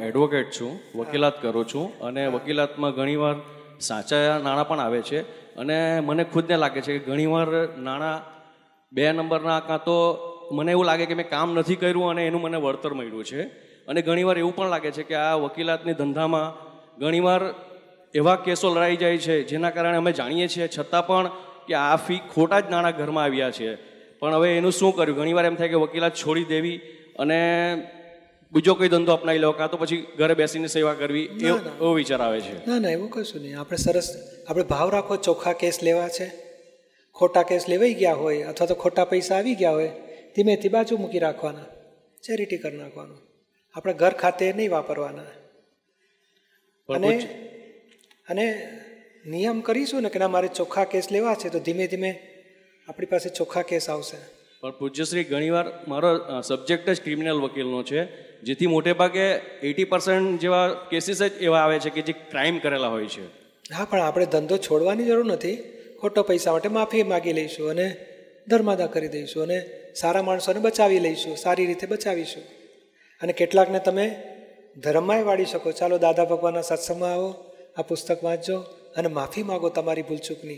Advocate છું, વકીલાત કરું છું અને વકીલાતમાં ઘણીવાર સાચા નાણાં પણ આવે છે અને મને ખુદને લાગે છે કે ઘણીવાર નાણાં બે નંબરના કાં તો મને એવું લાગે કે મેં કામ નથી કર્યું અને એનું મને વળતર મળ્યું છે. અને ઘણીવાર એવું પણ લાગે છે કે આ વકીલાતની ધંધામાં ઘણીવાર એવા કેસો લડાઈ જાય છે જેના કારણે અમે જાણીએ છીએ, છતાં પણ કે આ ફી ખોટા જ નાણાં ઘરમાં આવ્યા છે. પણ હવે એનું શું કર્યું? ઘણીવાર એમ થાય કે વકીલાત છોડી દેવી અને બીજો કોઈ ધંધો અપનાવી લો કાં તો પછી ઘરે બેસીને સેવા કરવી એવો વિચાર આવે છે? ના ના એવું કશું નહીં. આપણે સરસ આપણે ભાવ રાખો ચોખ્ખા કેસ લેવા છે. ખોટા કેસ લેવાઈ ગયા હોય અથવા તો ખોટા પૈસા આવી ગયા હોય ધીમેથી બાજુ મૂકી રાખવાના. ચેરિટી કરી નાખવાનું. આપણે ઘર ખાતે નહીં વાપરવાના. અને અને નિયમ કરીશું ને કે ના મારે ચોખ્ખા કેસ લેવા છે તો ધીમે ધીમે આપણી પાસે ચોખ્ખા કેસ આવશે. પણ પૂજ્યશ્રી, ઘણીવાર મારો સબ્જેક્ટ જ ક્રિમિનલ વકીલનો છે, જેથી મોટે ભાગે એટી પર્સન્ટ જેવા કેસીસ જ એવા આવે છે કે જે ક્રાઇમ કરેલા હોય છે. હા, પણ આપણે ધંધો છોડવાની જરૂર નથી. ખોટો પૈસા માટે માફી માગી લઈશું અને ધર્માદા કરી દઈશું અને સારા માણસોને બચાવી લઈશું, સારી રીતે બચાવીશું. અને કેટલાકને તમે ધર્મમાંય વાળી શકો. ચાલો, દાદા ભગવાનના સત્સંગમાં આવો, આ પુસ્તક વાંચજો અને માફી માગો તમારી ભૂલચૂકની.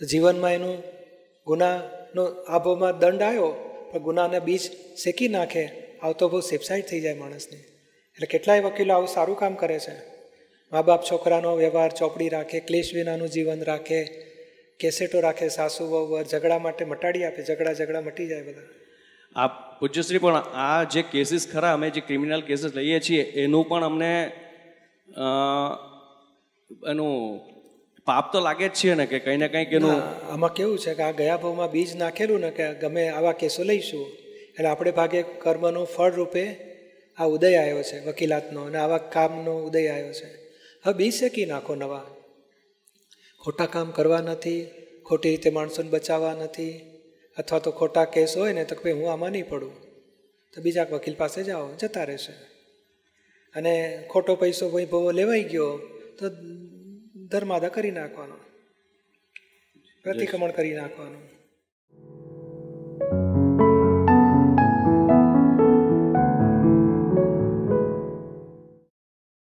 તો જીવનમાં એનું ગુનાનો આભોમાં દંડ આવ્યો, પણ ગુનાના બીજ શેકી નાખે આવતો બહુ સેફસાઇડ થઈ જાય માણસને. એટલે કેટલાય વકીલો આવું સારું કામ કરે છે. મા બાપ છોકરાનો વ્યવહાર ચોપડી રાખે, ક્લેશ વિનાનું જીવન રાખે, કેસેટો રાખે, સાસુ વહુવર ઝઘડા માટે મટાડી આપે, ઝઘડા ઝઘડા મટી જાય બધા. આ પૂજ્યશ્રી, પણ આ જે કેસીસ ખરા, અમે જે ક્રિમિનલ કેસીસ લઈએ છીએ, એનું પણ અમને એનું પાપ તો લાગે જ છે ને કે કંઈ ને કંઈક એનું આમાં કેવું છે કે આ ગયા ભાવમાં બીજ નાખેલું ને કે ગમે આવા કેસો લઈશું, એટલે આપણે ભાગે કર્મનો ફળ રૂપે આ ઉદય આવ્યો છે, વકીલાતનો અને આવા કામનો ઉદય આવ્યો છે. હવે બીજ શેકી નાખો નવા? ખોટા કામ કરવા નથી, ખોટી રીતે માણસોને બચાવવા નથી, અથવા તો ખોટા કેસ હોય ને તો ભાઈ હું આમાં નહીં પડું. તો બીજા વકીલ પાસે જાઓ, જતા રહેશે. અને ખોટો પૈસો વૈભવો લેવાઈ ગયો, તો ધર્માદા કરી નાખવાનો. પ્રતિક્રમણ કરી નાખવાનું.